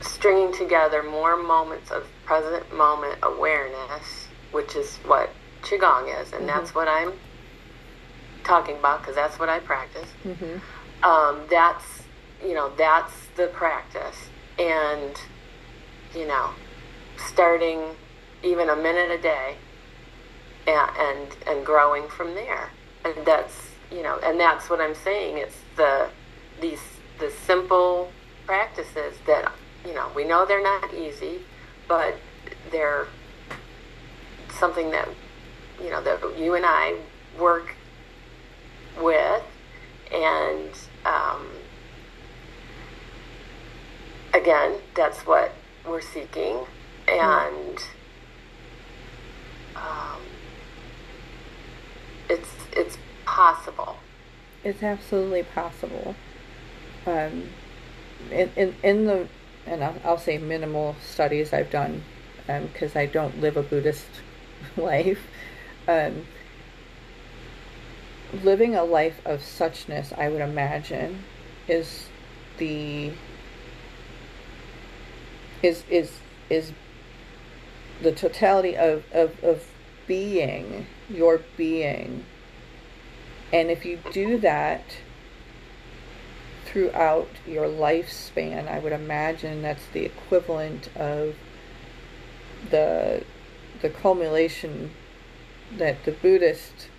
stringing together more moments of present moment awareness, which is what Qigong is, and that's what I'm talking about because that's what I practice. Hmm um, that's you know that's the practice. And you know starting even a minute a day and and, and growing from there. And that's you know and that's what i'm saying. It's the these the simple practices that you know we know they're not easy but they're something that you know that you and i work with. And um, again that's what we're seeking. And um, it's it's possible. It's absolutely possible. Um, in, in, in the, and I'll, I'll say minimal studies I've done, because I don't live a Buddhist life, um, living a life of suchness, I would imagine, is the, is, is, is the totality of, of, of being, your being, and if you do that throughout your lifespan, I would imagine that's the equivalent of the the culmination that the Buddhist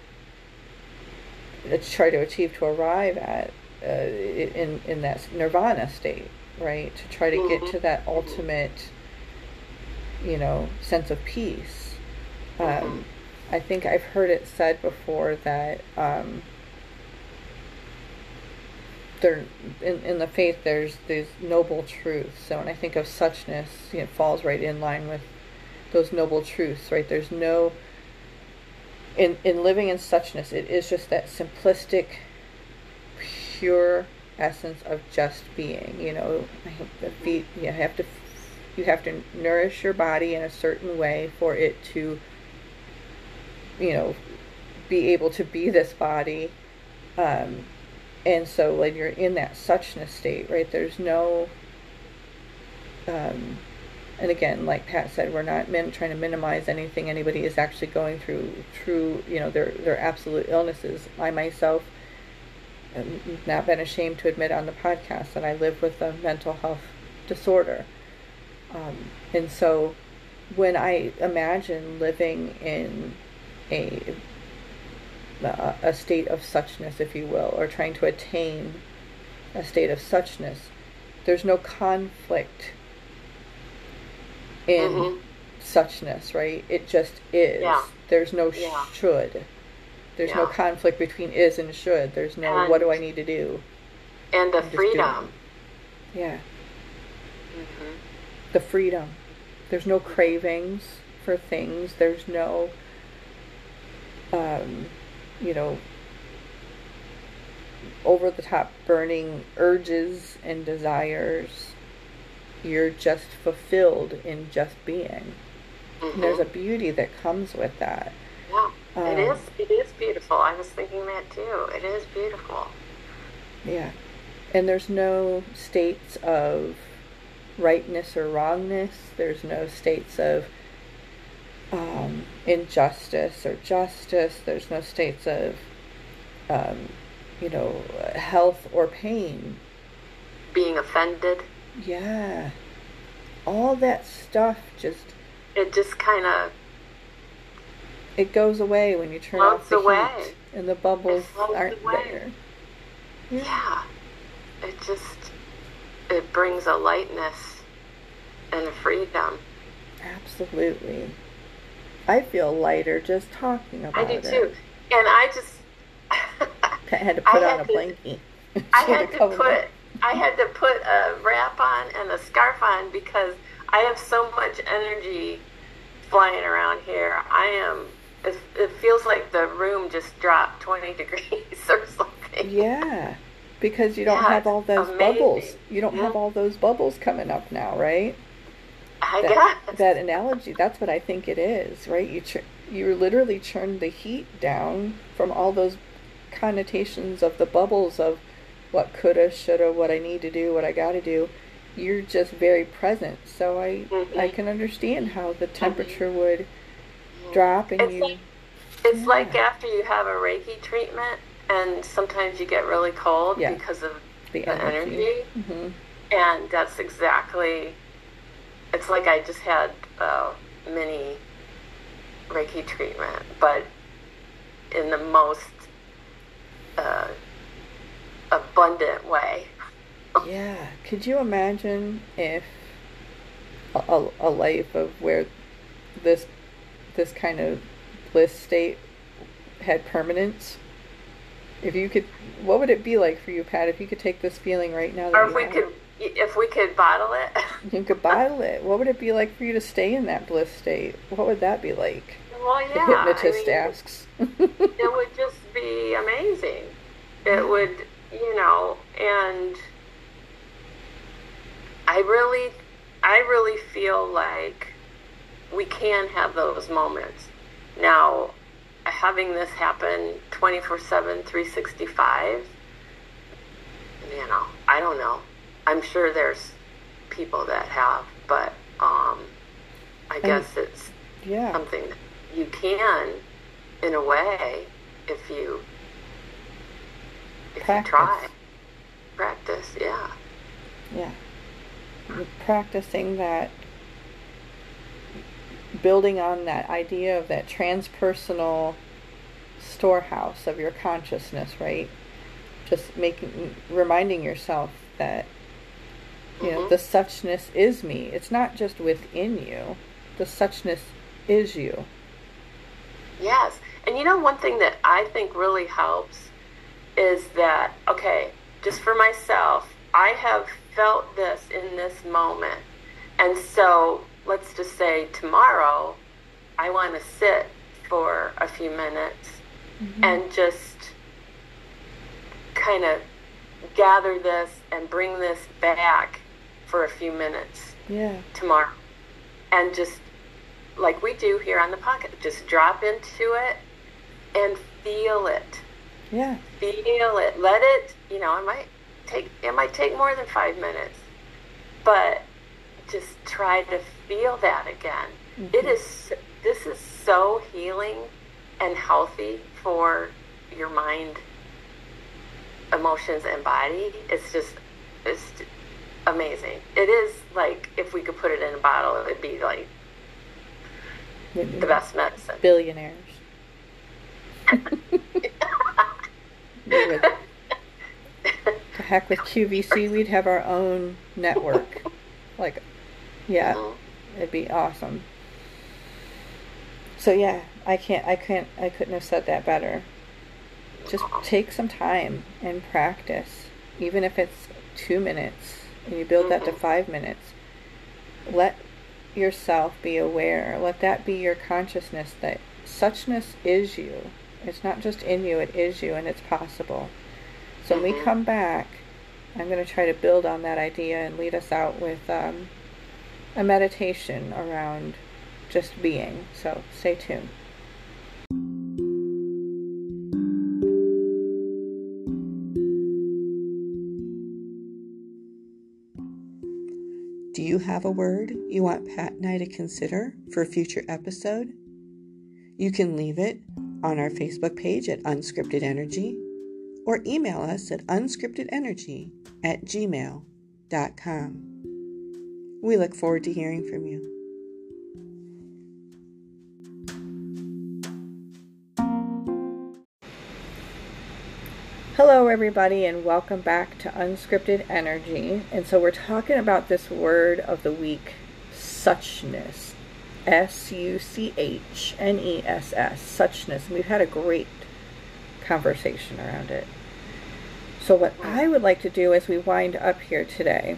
try to achieve to arrive at uh, in in that nirvana state, right? To try to mm-hmm. get to that ultimate, you know, sense of peace. Um, mm-hmm. I think I've heard it said before that um, in, in the faith there's these noble truths. So when I think of suchness, you know, it falls right in line with those noble truths, right? There's no in in living in suchness, it is just that simplistic, pure essence of just being. You know. You have to you have to nourish your body in a certain way for it to, you know, be able to be this body. Um, and so when you're in that suchness state, right? There's no um, and again, like Pat said, we're not min- trying to minimize anything anybody is actually going through. True, you know, their their absolute illnesses. I myself have not been ashamed to admit on the podcast that I live with a mental health disorder, um, and so when I imagine living in a a state of suchness, if you will, or trying to attain a state of suchness, there's no conflict in mm-hmm. suchness, right? It just is. Yeah. There's no yeah. should. There's yeah. no conflict between is and should. There's no and, what do I need to do. And the freedom. Yeah. Mm-hmm. The freedom. There's no cravings for things. There's no, um, you know, over the top burning urges and desires you're just fulfilled in just being. Mm-hmm. there's a beauty that comes with that. Yeah, um, it is. It is beautiful. I was thinking that too. It is beautiful. Yeah, and there's no states of rightness or wrongness. There's no states of um, injustice or justice. There's no states of, um, you know, health or pain. Being offended. Yeah. All that stuff just. It just kind of. It goes away when you turn off the away. heat, and the bubbles aren't away. there. Yeah. yeah. It just. It brings a lightness and a freedom. Absolutely. I feel lighter just talking about it. I do too. And I just. I had to put on a to, blankie. I had to put. I had to put a wrap on and a scarf on because I have so much energy flying around here. I am. It, it feels like the room just dropped twenty degrees or something. Yeah, because you don't yeah, have all those amazing. bubbles. You don't yeah. have all those bubbles coming up now, right? I that, guess. that analogy. That's what I think it is, right? You tr- you literally turned the heat down from all those connotations of the bubbles of what coulda, shoulda, what I need to do, what I got to do. You're just very present, so I mm-hmm. I can understand how the temperature mm-hmm. would drop and it's you. Like, it's yeah. like after you have a Reiki treatment, and sometimes you get really cold yeah. because of the, the energy, energy. Mm-hmm. and that's exactly. It's like I just had a mini Reiki treatment, but in the most uh, abundant way. yeah. Could you imagine if a, a life of where this this kind of bliss state had permanence? If you could, what would it be like for you, Pat? If you could take this feeling right now, or we could, it? If we could bottle it, you could bottle it. What would it be like for you to stay in that bliss state? What would that be like? Well, yeah, the hypnotist I mean, asks. it would just be amazing. It would you know, and I really, I really feel like we can have those moments. Now, having this happen 24 7, 365, you know, I don't know. I'm sure there's people that have, but um, I guess it's yeah. something you can, in a way, if you if Practice. you try. Practice. practice, yeah. Yeah. Practicing that, building on that idea of that transpersonal storehouse of your consciousness, right? Just making, reminding yourself that, you know, Mhm. the suchness is me. It's not just within you. The suchness is you. Yes. And you know, one thing that I think really helps is that, okay, just for myself, I have felt this in this moment. And so let's just say tomorrow, I want to sit for a few minutes and just kind of gather this and bring this back for a few minutes Yeah. tomorrow. And just like we do here on the pocket just drop into it and feel it. Yeah. feel it. Let it you know it might take it might take more than five minutes but just try to feel that again. Mm-hmm. It is this is so healing and healthy for your mind emotions and body. It's just it's amazing it is like if we could put it in a bottle it would be like the best medicine Billionaires. Would- to heck with QVC, we'd have our own network. Like, yeah, Mhm. it'd be awesome. So yeah, I can't, I can't, I couldn't have said that better. Just take some time and practice, even if it's two minutes, and you build that to Mhm. five minutes. Let yourself be aware. Let that be your consciousness that suchness is you. It's not just in you, it is you, and it's possible. So when we Mhm. come back, I'm going to try to build on that idea and lead us out with um, a meditation around just being. So stay tuned. Have a word you want Pat and I to consider for a future episode? You can leave it on our Facebook page at Unscripted Energy or email us at unscriptedenergy at gmail.com. We look forward to hearing from you. Hello, everybody, and welcome back to Unscripted Energy. And so, we're talking about this word of the week, suchness. S U C H N E S S, suchness. And we've had a great conversation around it. So, what I would like to do as we wind up here today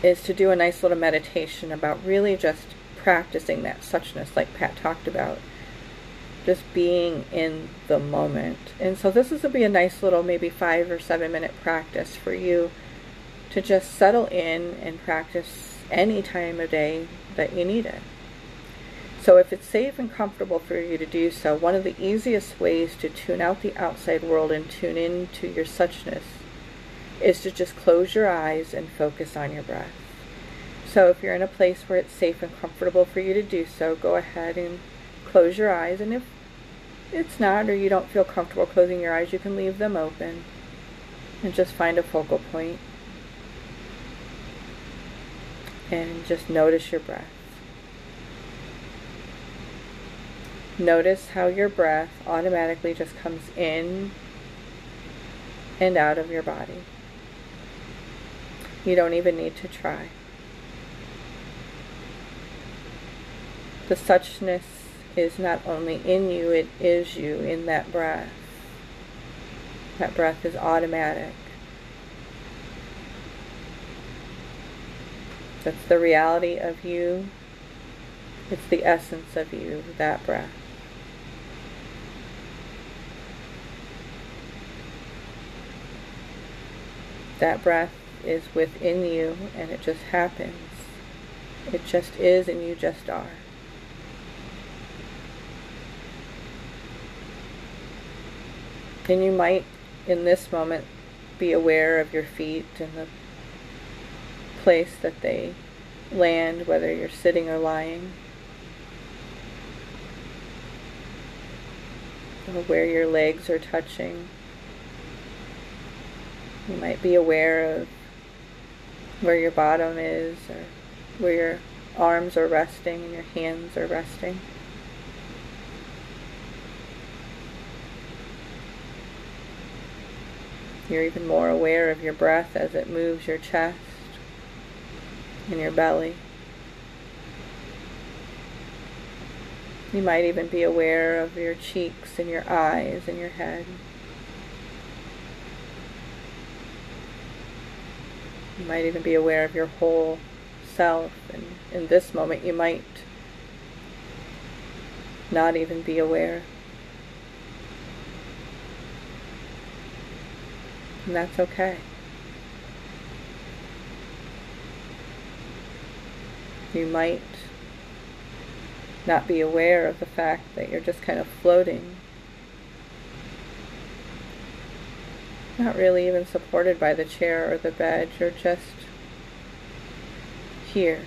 is to do a nice little meditation about really just practicing that suchness, like Pat talked about just being in the moment. And so this is will be a nice little maybe five or seven minute practice for you to just settle in and practice any time of day that you need it. So if it's safe and comfortable for you to do so, one of the easiest ways to tune out the outside world and tune into your suchness is to just close your eyes and focus on your breath. So if you're in a place where it's safe and comfortable for you to do so, go ahead and close your eyes. And if it's not, or you don't feel comfortable closing your eyes, you can leave them open and just find a focal point and just notice your breath. Notice how your breath automatically just comes in and out of your body. You don't even need to try. The suchness is not only in you, it is you in that breath. That breath is automatic. That's the reality of you. It's the essence of you, that breath. That breath is within you and it just happens. It just is and you just are. And you might, in this moment, be aware of your feet and the place that they land, whether you're sitting or lying, or where your legs are touching. You might be aware of where your bottom is or where your arms are resting and your hands are resting. You're even more aware of your breath as it moves your chest and your belly. You might even be aware of your cheeks and your eyes and your head. You might even be aware of your whole self. And in this moment, you might not even be aware. And that's okay. You might not be aware of the fact that you're just kind of floating. Not really even supported by the chair or the bed, you're just here.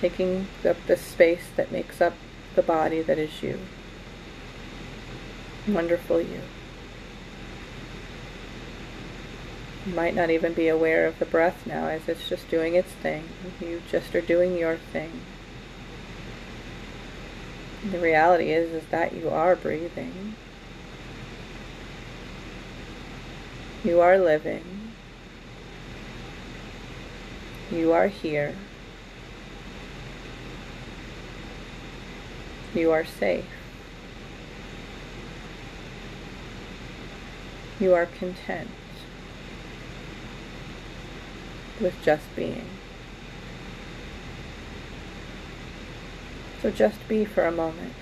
Taking up the space that makes up the body that is you. Wonderful you. You might not even be aware of the breath now as it's just doing its thing. You just are doing your thing. the reality is is that you are breathing. You are living. You are here. You are safe. You are content with just being. So just be for a moment.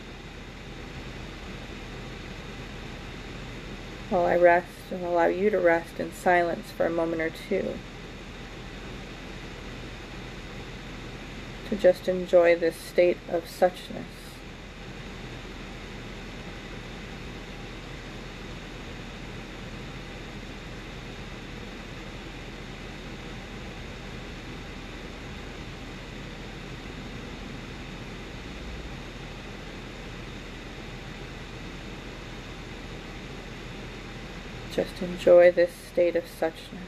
While I rest and allow you to rest in silence for a moment or two. To just enjoy this state of suchness. Just enjoy this state of suchness.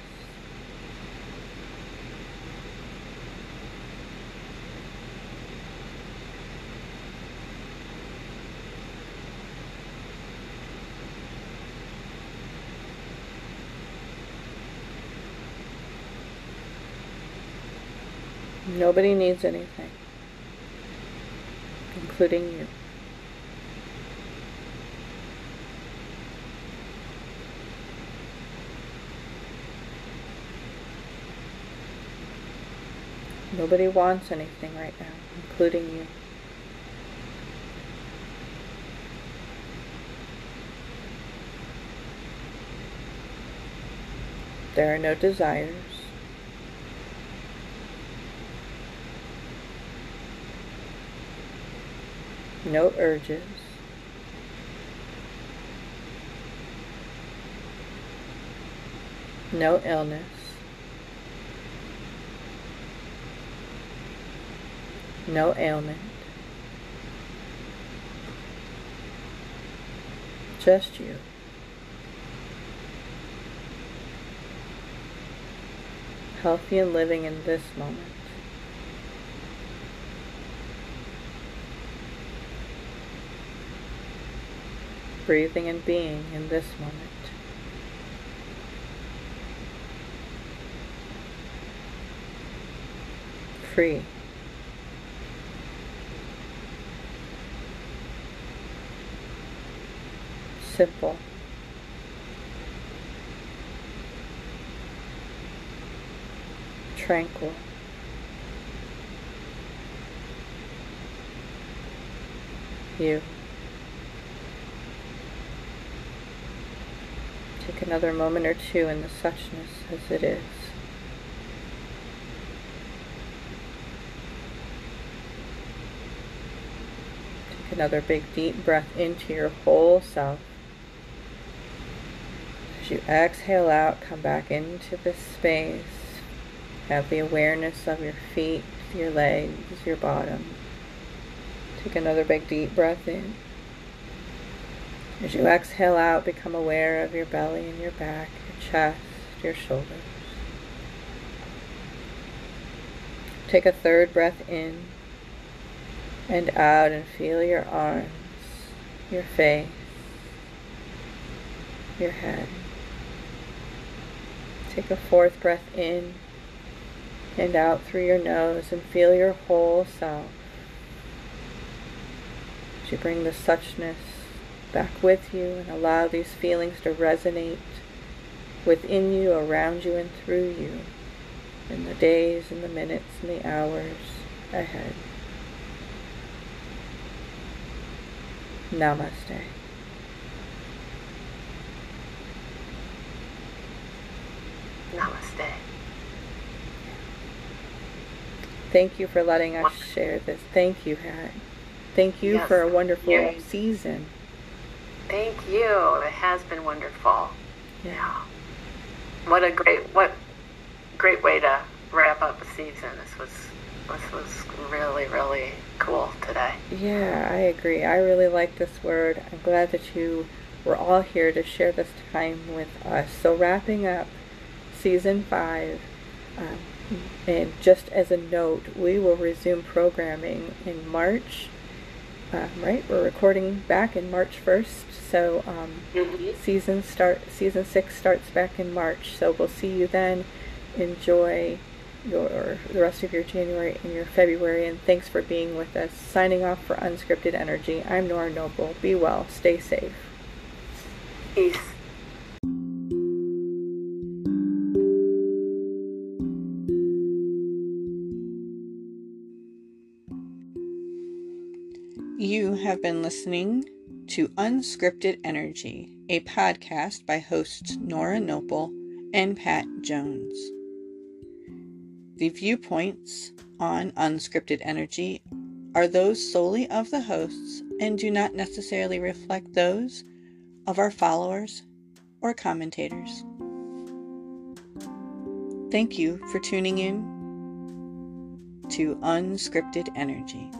Nobody needs anything, including you. Nobody wants anything right now, including you. There are no desires. No urges. No illness. No ailment, just you. Healthy and living in this moment. Breathing and being in this moment. Free. Simple. Tranquil. You. Take another moment or two in the suchness as it is. Take another big deep breath into your whole self. As you exhale out, come back into this space. Have the awareness of your feet, your legs, your bottom. Take another big deep breath in. As you exhale out, become aware of your belly and your back, your chest, your shoulders. Take a third breath in and out and feel your arms, your face, your head. Take a fourth breath in and out through your nose and feel your whole self. As you bring the suchness back with you and allow these feelings to resonate within you, around you, and through you in the days and the minutes and the hours ahead. Namaste. Thank you for letting us share this. Thank you, Pat. Thank you Yes, for a wonderful season. Thank you. It has been wonderful. Yeah. What a great what great way to wrap up a season. This was this was really really cool today. Yeah, I agree. I really like this word. I'm glad that you were all here to share this time with us. So, wrapping up season five, um, and just as a note, we will resume programming in March. Um, right, we're recording back in March 1st, so um, Mm-hmm. season start season six starts back in March. So we'll see you then. Enjoy your the rest of your January and your February, and thanks for being with us. Signing off for Unscripted Energy. I'm Nora Noble. Be well. Stay safe. Peace. You have been listening to Unscripted Energy, a podcast by hosts Nora Noble and Pat Jones. The viewpoints on Unscripted Energy are those solely of the hosts and do not necessarily reflect those of our followers or commentators. Thank you for tuning in to Unscripted Energy.